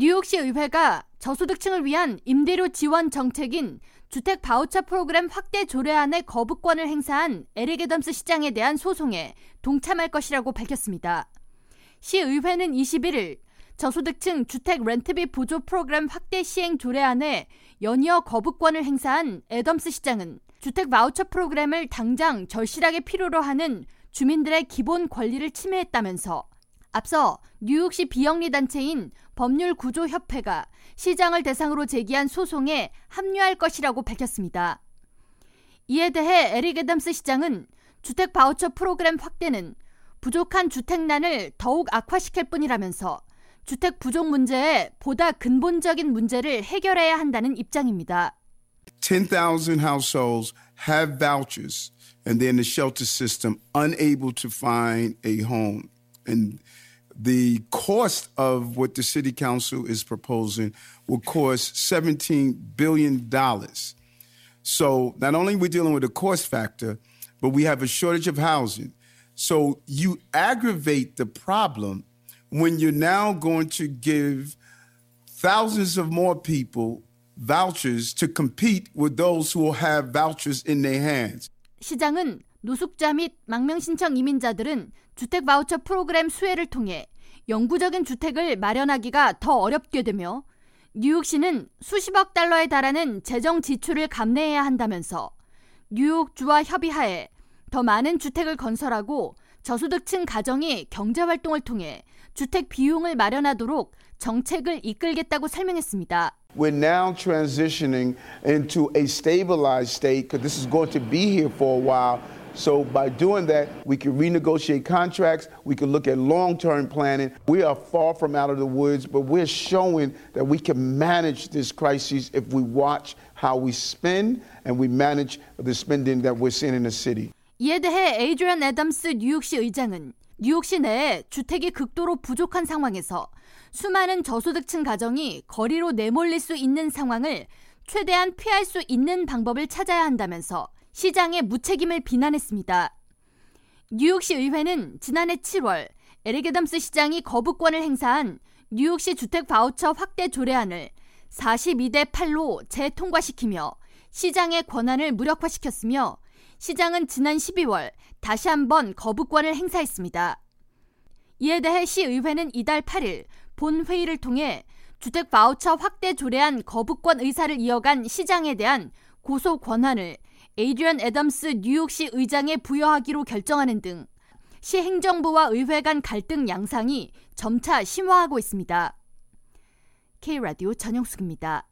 뉴욕시 의회가 저소득층을 위한 임대료 지원 정책인 주택 바우처 프로그램 확대 조례안의 거부권을 행사한 에릭 애덤스 시장에 대한 소송에 동참할 것이라고 밝혔습니다. 시 의회는 21일 저소득층 주택 렌트비 보조 프로그램 확대 시행 조례안에 연이어 거부권을 행사한 애덤스 시장은 주택 바우처 프로그램을 당장 절실하게 필요로 하는 주민들의 기본 권리를 침해했다면서 앞서 뉴욕시 비영리 단체인 법률구조협회가 시장을 대상으로 제기한 소송에 합류할 것이라고 밝혔습니다. 이에 대해 에릭 애덤스 시장은 주택 바우처 프로그램 확대는 부족한 주택난을 더욱 악화시킬 뿐이라면서 주택 부족 문제에 보다 근본적인 문제를 해결해야 한다는 입장입니다. 10,000 households have vouchers and they're in the shelter system unable to find a home. And the cost of what the city council is proposing will cost $17 billion. So not only are we dealing with a cost factor, but we have a shortage of housing. So you aggravate the problem when you're now going to give thousands of more people vouchers to compete with those who will have vouchers in their hands. 시장은 노숙자 및 망명 신청 이민자들은 주택 바우처 프로그램 수혜를 통해 영구적인 주택을 마련하기가 더 어렵게 되며 뉴욕시는 수십억 달러에 달하는 재정 지출을 감내해야 한다면서 뉴욕주와 협의하에 더 많은 주택을 건설하고 저소득층 가정이 경제 활동을 통해 주택 비용을 마련하도록 정책을 이끌겠다고 설명했습니다. We're now transitioning into a stabilized state because this is going to be here for a while. So by doing that, we can renegotiate contracts. We can look at long-term planning. We are far from out of the woods, but we're showing that we can manage this crisis if we watch how we spend and we manage the spending that we're seeing in the city. 이에 대해 에이드리안 애덤스 뉴욕시 의장은 뉴욕시 내에 주택이 극도로 부족한 상황에서 수많은 저소득층 가정이 거리로 내몰릴 수 있는 상황을 최대한 피할 수 있는 방법을 찾아야 한다면서 시장의 무책임을 비난했습니다. 뉴욕시 의회는 지난해 7월 에릭애덤스 시장이 거부권을 행사한 뉴욕시 주택 바우처 확대 조례안을 42대 8로 재통과시키며 시장의 권한을 무력화시켰으며 시장은 지난 12월 다시 한번 거부권을 행사했습니다. 이에 대해 시의회는 이달 8일 본회의를 통해 주택 바우처 확대 조례안 거부권 의사를 이어간 시장에 대한 고소 권한을 에이드리언 애덤스 뉴욕시 의장에 부여하기로 결정하는 등 시행정부와 의회 간 갈등 양상이 점차 심화하고 있습니다. K라디오 전영숙입니다.